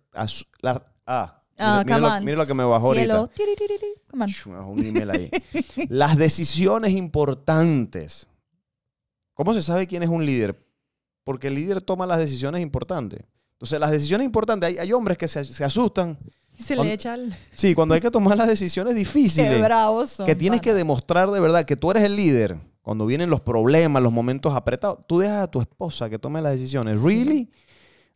la- ah, Ah, mira, mira lo, mira lo que me bajó Cielo. ahorita. Come on. Un email ahí. Las decisiones importantes. ¿Cómo se sabe quién es un líder? Porque el líder toma las decisiones importantes. Entonces, las decisiones importantes, hay, hay hombres que se, se asustan. Se Cuando- le echa el... Sí, cuando hay que tomar las decisiones Qué difíciles. bravos son, que tienes que demostrar de verdad que tú eres el líder. Cuando vienen los problemas, los momentos apretados, tú dejas a tu esposa que tome las decisiones. Sí. ¿Really?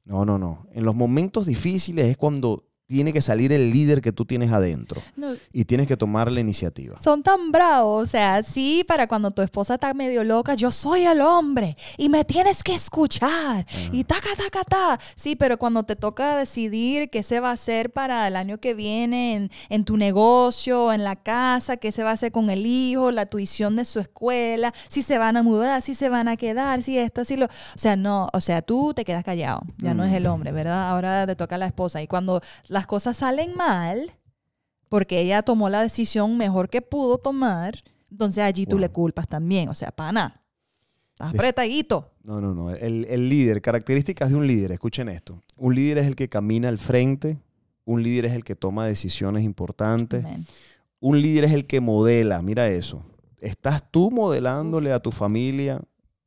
No, no, no. En los momentos difíciles es cuando tiene que salir el líder que tú tienes adentro No, y tienes que tomar la iniciativa. son tan bravos, o sea, sí, para cuando tu esposa está medio loca, yo soy el hombre y me tienes que escuchar y taca, taca, ta. Sí, pero cuando te toca decidir qué se va a hacer para el año que viene en, en tu negocio, en la casa, qué se va a hacer con el hijo, la tuición de su escuela, si se van a mudar, si se van a quedar, si esto, si lo... O sea, no, o sea, tú te quedas callado, ya no es el hombre, ¿verdad? Ahora te toca a la esposa y cuando las cosas salen mal, porque ella tomó la decisión mejor que pudo tomar, entonces allí tú Wow. le culpas también. O sea, pana, estás apretadito. No, no, no. El, el líder, características de un líder, escuchen esto. Un líder es el que camina al frente, un líder es el que toma decisiones importantes, un líder es el que modela, mira eso. Estás tú modelándole a tu familia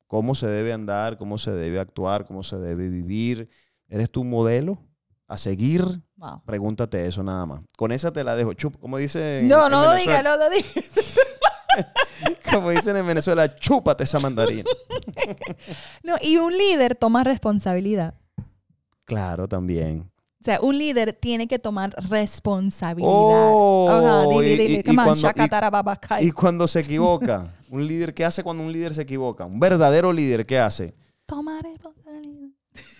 cómo se debe andar, cómo se debe actuar, cómo se debe vivir. ¿Eres tu modelo a seguir? Wow. Pregúntate eso nada más. Con esa te la dejo. Chup, como dice en- No, en no lo Venezuela- digas, no lo digas. Como dicen en Venezuela, chúpate esa mandarina. No, y un líder toma responsabilidad. claro, también. O sea, un líder tiene que tomar responsabilidad. Oh. Y cuando se equivoca, un líder, ¿qué hace cuando un líder se equivoca? Un verdadero líder, ¿qué hace? Toma responsabilidad.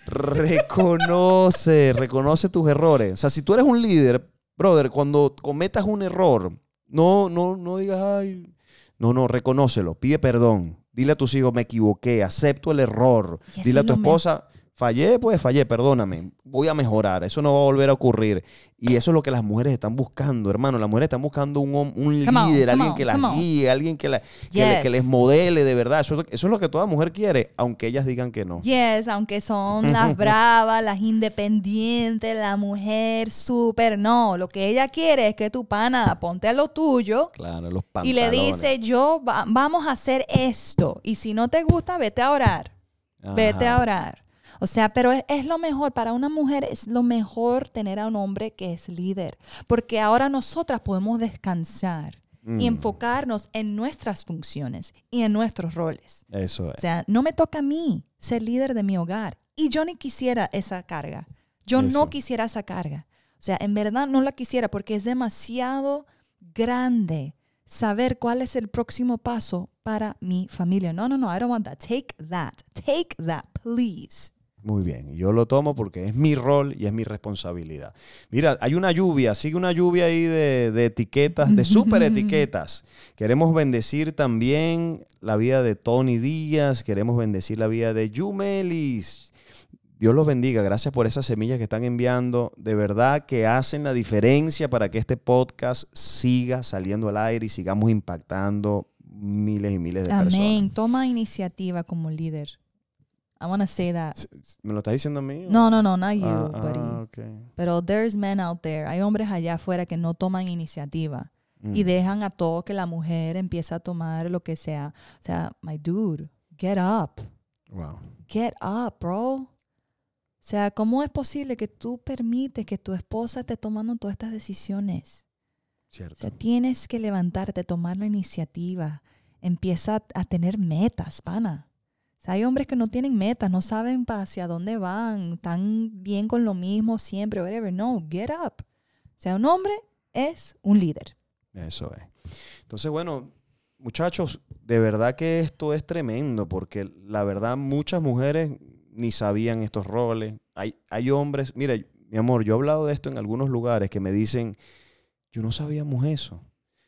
Reconoce, reconoce tus errores. O sea, si tú eres un líder, brother, cuando cometas un error, no, no, no digas, ay, no, no, reconócelo, pide perdón. Dile a tus hijos, me equivoqué, acepto el error. Dile a tu me- esposa, fallé, pues fallé, perdóname, voy a mejorar, eso no va a volver a ocurrir. Y eso es lo que las mujeres están buscando, hermano. Las mujeres están buscando un, un on, líder, alguien on, que las guíe, alguien que, la- que, le- que Yes. les modele de verdad. Eso, es lo- eso es lo que toda mujer quiere, aunque ellas digan que no. Yes, aunque son las bravas, las independientes, la mujer súper. No, lo que ella quiere es que tu pana ponte a lo tuyo Claro, los y le pantalones. dice, yo va- vamos a hacer esto. Y si no te gusta, vete a orar. Vete a orar. O sea, pero es, es lo mejor, para una mujer es lo mejor tener a un hombre que es líder, porque ahora nosotras podemos descansar y Mm, enfocarnos en nuestras funciones y en nuestros roles. Eso O es. sea, no me toca a mí ser líder de mi hogar. Y yo ni quisiera esa carga. Yo Eso. no quisiera esa carga. O sea, en verdad no la quisiera porque es demasiado grande saber cuál es el próximo paso para mi familia. No, no, no, I don't want that. Take that. Take that, please. Muy bien. Yo lo tomo porque es mi rol y es mi responsabilidad. Mira, hay una lluvia, sigue una lluvia ahí de, de etiquetas, de super etiquetas. Queremos bendecir también la vida de Tony Díaz, queremos bendecir la vida de Yumelis. Dios los bendiga. Gracias por esas semillas que están enviando. De verdad que hacen la diferencia para que este podcast siga saliendo al aire y sigamos impactando miles y miles de personas. Amén. Toma iniciativa como líder. I want to say that. ¿Me lo estás diciendo a mí? o- No, no, no, not you, Ah, buddy. ah. Pero there's men out there. Hay hombres allá afuera que no toman iniciativa. Mm. y dejan a todo que la mujer empiece a tomar lo que sea. O sea, my dude, get up. Wow. Get up, bro. O sea, ¿cómo es posible que tú permites que tu esposa esté tomando todas estas decisiones? O Cierto. sea, tienes que levantarte, tomar la iniciativa. Empieza a tener metas, pana. O sea, hay hombres que no tienen metas, no saben hacia dónde van, están bien con lo mismo siempre, whatever. No, get up. O sea, un hombre es un líder. Eso es. Entonces, bueno, muchachos, de verdad que esto es tremendo, porque la verdad muchas mujeres ni sabían estos roles. Hay, hay hombres, mira, mi amor, yo he hablado de esto en algunos lugares que me dicen, yo no sabíamos eso.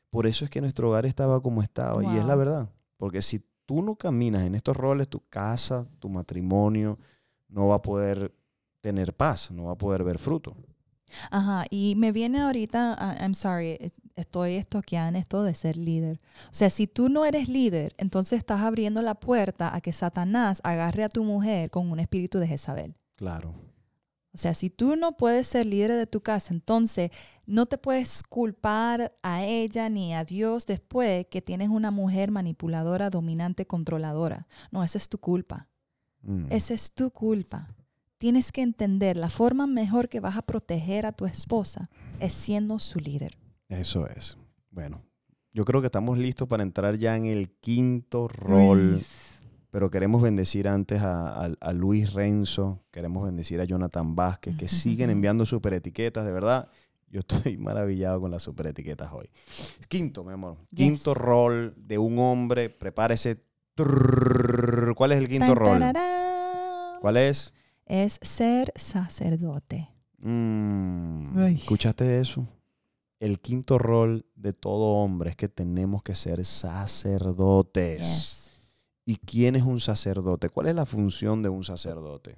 Por eso es que nuestro hogar estaba como estaba. Y es la verdad. Porque si tú no caminas en estos roles, tu casa, tu matrimonio, no va a poder tener paz, no va a poder ver fruto. Ajá, y me viene ahorita, ah, I'm sorry, es- estoy estoqueando esto de ser líder. O sea, si tú no eres líder, entonces estás abriendo la puerta a que Satanás agarre a tu mujer con un espíritu de Jezabel. Claro. O sea, si tú no puedes ser líder de tu casa, entonces no te puedes culpar a ella ni a Dios después que tienes una mujer manipuladora, dominante, controladora. No, esa es tu culpa. Mm. Esa es tu culpa. Tienes que entender la forma mejor que vas a proteger a tu esposa es siendo su líder. Eso es. Bueno, yo creo que estamos listos para entrar ya en el quinto rol. Pero queremos bendecir antes a, a- a Luis Renzo, queremos bendecir a Jonathan Vázquez, que siguen enviando super etiquetas, de verdad. Yo estoy maravillado con las super etiquetas hoy. Quinto, mi amor. Yes. Quinto rol de un hombre. Prepárese. ¿Cuál es el quinto rol? ¿Cuál es? Es ser sacerdote. Mm. ¿Escuchaste eso? El quinto rol de todo hombre es que tenemos que ser sacerdotes. Yes. ¿Y quién es un sacerdote? ¿Cuál es la función de un sacerdote?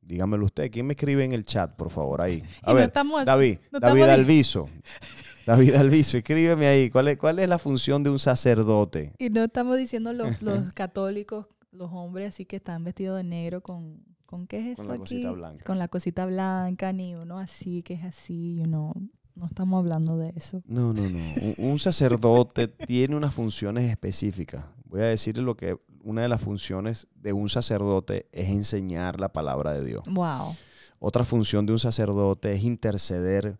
Dígamelo usted. ¿Quién me escribe en el chat, por favor? Ahí. A Y no ver, David, no David di- Alviso. David Alviso, escríbeme ahí. ¿Cuál es, ¿Cuál es la función de un sacerdote? Y no estamos diciendo los, los católicos, los hombres así que están vestidos de negro con, ¿con qué es eso Con la aquí? cosita blanca. Con la cosita blanca, ni uno así que es así, you know. No estamos hablando de eso. No, no, no. Un, un sacerdote tiene unas funciones específicas. Voy a decirle lo que una de las funciones de un sacerdote es enseñar la palabra de Dios. Wow. Otra función de un sacerdote es interceder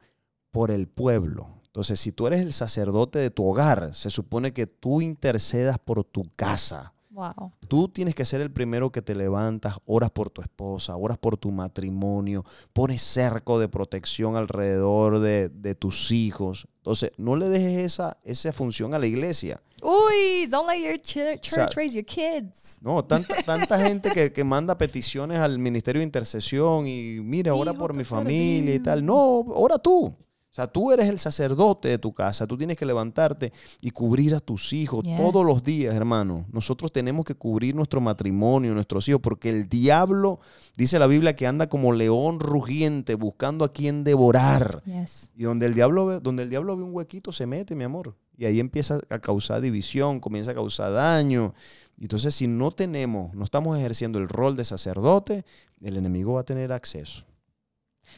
por el pueblo. Entonces, si tú eres el sacerdote de tu hogar, se supone que tú intercedas por tu casa. Wow. Tú tienes que ser el primero que te levantas, oras por tu esposa, oras por tu matrimonio, pones cerco de protección alrededor de, de tus hijos. Entonces, no le dejes esa, esa función a la iglesia. Uy, don't let your church sea, raise your kids. No, tanta, tanta gente que, que manda peticiones al Ministerio de Intercesión y mira, ora Hijo, por mi familia y tal. No, ora tú. O sea, tú eres el sacerdote de tu casa. Tú tienes que levantarte y cubrir a tus hijos Yes. todos los días, hermano. Nosotros tenemos que cubrir nuestro matrimonio, nuestros hijos, porque el diablo, dice la Biblia, que anda como león rugiente buscando a quien devorar. Yes. Y donde el diablo ve, donde el diablo ve un huequito, se mete, mi amor. Y ahí empieza a causar división, comienza a causar daño. Entonces, si no tenemos, no estamos ejerciendo el rol de sacerdote, el enemigo va a tener acceso.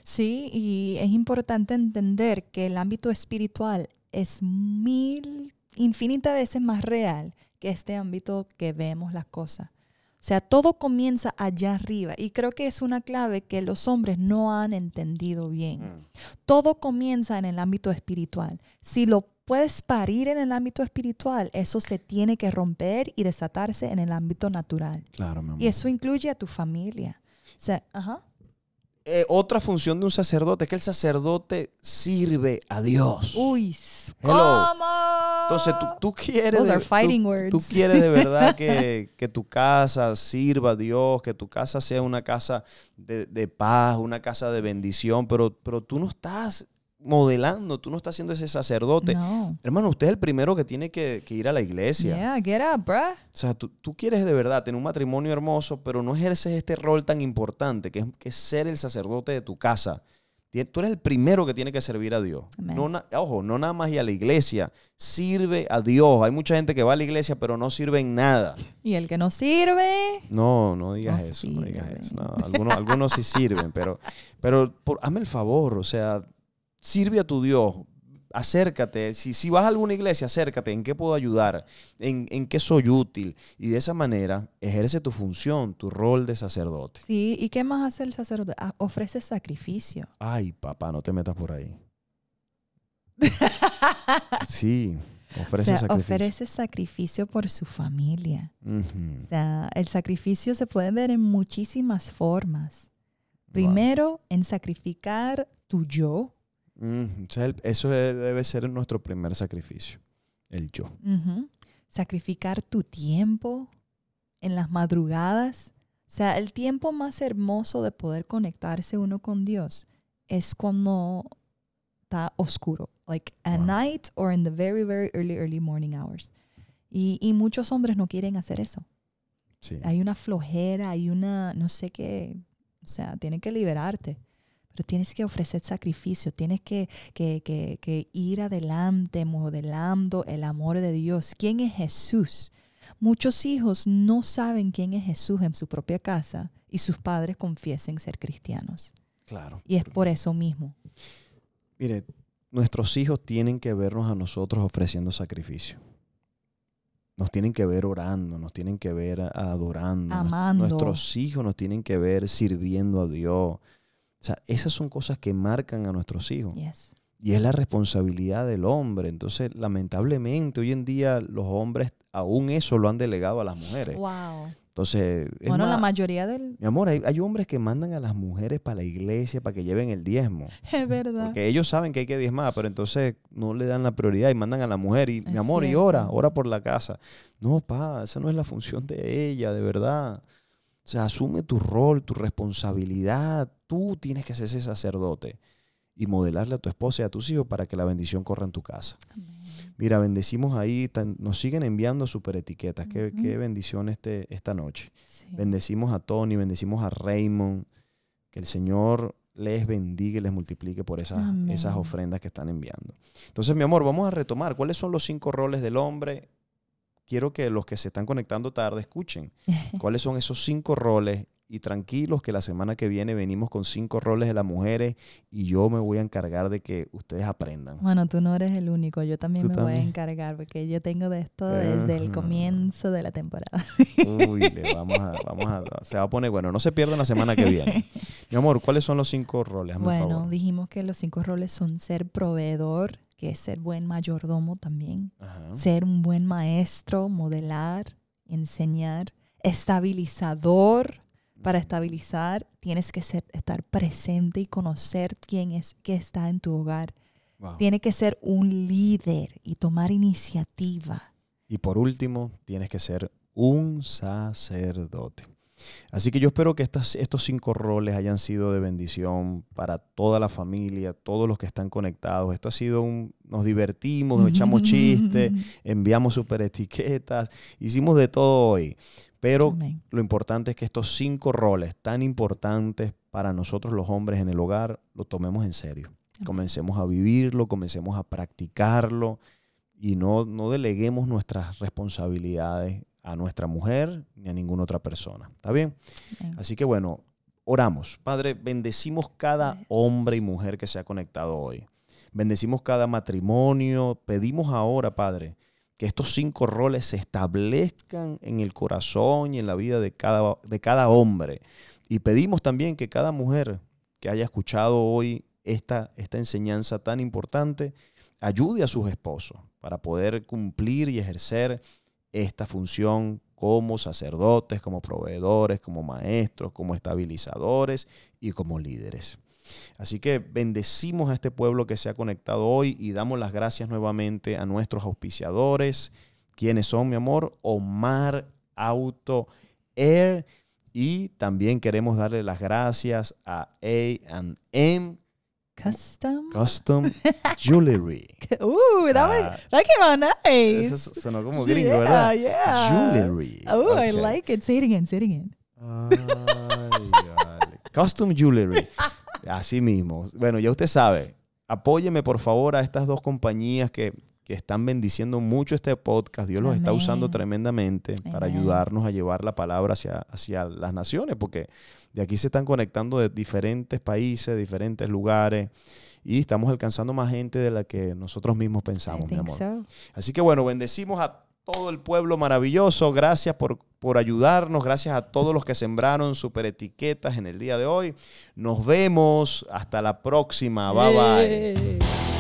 Sí, y es importante entender que el ámbito espiritual es mil, infinitas veces más real que este ámbito que vemos las cosas. O sea, todo comienza allá arriba y creo que es una clave que los hombres no han entendido bien. Mm. Todo comienza en el ámbito espiritual. Si lo puedes parir en el ámbito espiritual, eso se tiene que romper y desatarse en el ámbito natural. Claro, mi amor. Y eso incluye a tu familia. O sea, ajá. Eh, otra función de un sacerdote es que el sacerdote sirve a Dios. Uy, Hello. ¿cómo? Entonces, tú, tú quieres, Those de, are fighting tú- words. tú quieres de verdad que, que tu casa sirva a Dios, que tu casa sea una casa de, de paz, una casa de bendición, pero, pero tú no estás modelando, tú no estás siendo ese sacerdote. No. Hermano, usted es el primero que tiene que, que ir a la iglesia. Yeah, get up, bruh. O sea, tú, tú quieres de verdad tener un matrimonio hermoso, pero no ejerces este rol tan importante que es, que es ser el sacerdote de tu casa. Tú eres el primero que tiene que servir a Dios. No ojo, no nada más ir a la iglesia. Sirve a Dios. Hay mucha gente que va a la iglesia, pero no sirve en nada. Y el que no sirve, No, no digas No eso, no digas eso. No, algunos, algunos sí sirven, pero, pero por- hazme el favor, o sea, sirve a tu Dios. Acércate, si, si vas a alguna iglesia, acércate, ¿en qué puedo ayudar? ¿En, en qué soy útil? Y de esa manera ejerce tu función, tu rol de sacerdote. sí. ¿Y qué más hace el sacerdote? Ah, ofrece sacrificio. Ay, papá, no te metas por ahí. Sí, ofrece o sea, sacrificio. ofrece sacrificio por su familia. O sea, el sacrificio se puede ver en muchísimas formas. Wow. Primero, en sacrificar tu yo. Mm, eso debe ser nuestro primer sacrificio, el yo. Sacrificar tu tiempo en las madrugadas. O sea, el tiempo más hermoso de poder conectarse uno con Dios es cuando está oscuro, like at Wow. night or in the very, very early, early morning hours. Y, y muchos hombres no quieren hacer eso. Sí. Hay una flojera, hay una, no sé qué, o sea, tienes que liberarte. Pero tienes que ofrecer sacrificio, tienes que, que, que, que ir adelante modelando el amor de Dios. ¿Quién es Jesús? Muchos hijos no saben quién es Jesús en su propia casa y sus padres confiesen ser cristianos. Claro. Y es por eso mismo. Mire, nuestros hijos tienen que vernos a nosotros ofreciendo sacrificio. Nos tienen que ver orando, nos tienen que ver adorando. Amando. Nuestros hijos nos tienen que ver sirviendo a Dios. O sea, esas son cosas que marcan a nuestros hijos. Yes. Y es la responsabilidad del hombre. Entonces, lamentablemente, hoy en día los hombres aún eso lo han delegado a las mujeres. Wow. Entonces, es Bueno, la mayoría del... mi amor, hay, hay hombres que mandan a las mujeres para la iglesia para que lleven el diezmo. Es verdad. Porque ellos saben que hay que diezmar, pero entonces no le dan la prioridad y mandan a la mujer y, mi Es amor, y ora, ora por la casa. No, pa, esa no es la función de ella, de verdad. O sea, asume tu rol, tu responsabilidad. Tú tienes que ser ese sacerdote y modelarle a tu esposa y a tus hijos para que la bendición corra en tu casa. Mira, bendecimos ahí, tan- nos siguen enviando super etiquetas. Qué, qué bendición este, esta noche. Sí. Bendecimos a Tony, bendecimos a Raymond. Que el Señor les bendiga y les multiplique por esas, Amén. esas ofrendas que están enviando. Entonces, mi amor, vamos a retomar. ¿Cuáles son los cinco roles del hombre? Quiero que los que se están conectando tarde escuchen. ¿Cuáles son esos cinco roles? Y tranquilos que la semana que viene venimos con cinco roles de las mujeres y yo me voy a encargar de que ustedes aprendan. Bueno, tú no eres el único, yo también me voy a encargar porque yo tengo de esto desde el comienzo de la temporada. Uy, le vamos a, vamos a, se va a poner bueno. No se pierdan la semana que viene. Mi amor, ¿cuáles son los cinco roles? Hazme Bueno, favor. dijimos que los cinco roles son ser proveedor, que es ser buen mayordomo también, Ajá. ser un buen maestro, modelar, enseñar, estabilizador. Para estabilizar tienes que ser, estar presente y conocer quién es que está en tu hogar. Wow. Tiene que ser un líder y tomar iniciativa. Y por último, tienes que ser un sacerdote. Así que yo espero que estas, estos cinco roles hayan sido de bendición para toda la familia, todos los que están conectados. Esto ha sido un, nos divertimos, echamos chistes, enviamos super etiquetas, hicimos de todo hoy. Pero Amén. lo importante es que estos cinco roles tan importantes para nosotros los hombres en el hogar, lo tomemos en serio. Amén. Comencemos a vivirlo, comencemos a practicarlo y no, no deleguemos nuestras responsabilidades a nuestra mujer ni a ninguna otra persona. ¿Está bien? Amén. Así que bueno, oramos. Padre, bendecimos cada hombre y mujer que se ha conectado hoy. Bendecimos cada matrimonio. Pedimos ahora, Padre, que estos cinco roles se establezcan en el corazón y en la vida de cada, de cada hombre. Y pedimos también que cada mujer que haya escuchado hoy esta, esta enseñanza tan importante ayude a sus esposos para poder cumplir y ejercer esta función como sacerdotes, como proveedores, como maestros, como estabilizadores y como líderes. Así que bendecimos a este pueblo que se ha conectado hoy y damos las gracias nuevamente a nuestros auspiciadores, quienes son, mi amor, Omar Auto Air. Y también queremos darle las gracias a AM Custom. Custom Jewelry. Ooh, that, was, Ah, that came out nice. Eso sonó como gringo, yeah, ¿verdad? Yeah. Jewelry. Oh, I Ok. like it. Say it again. Say it again. Ay, vale. Custom Jewelry. Así mismo. Bueno, ya usted sabe. Apóyeme, por favor, a estas dos compañías que, que están bendiciendo mucho este podcast. Dios los está usando tremendamente para ayudarnos a llevar la palabra hacia, hacia las naciones, porque de aquí se están conectando de diferentes países, diferentes lugares, y estamos alcanzando más gente de la que nosotros mismos pensamos, mi amor. so. Así que bueno, bendecimos a todo el pueblo maravilloso. Gracias por, por ayudarnos. Gracias a todos los que sembraron super etiquetas en el día de hoy. Nos vemos. Hasta la próxima. Bye bye.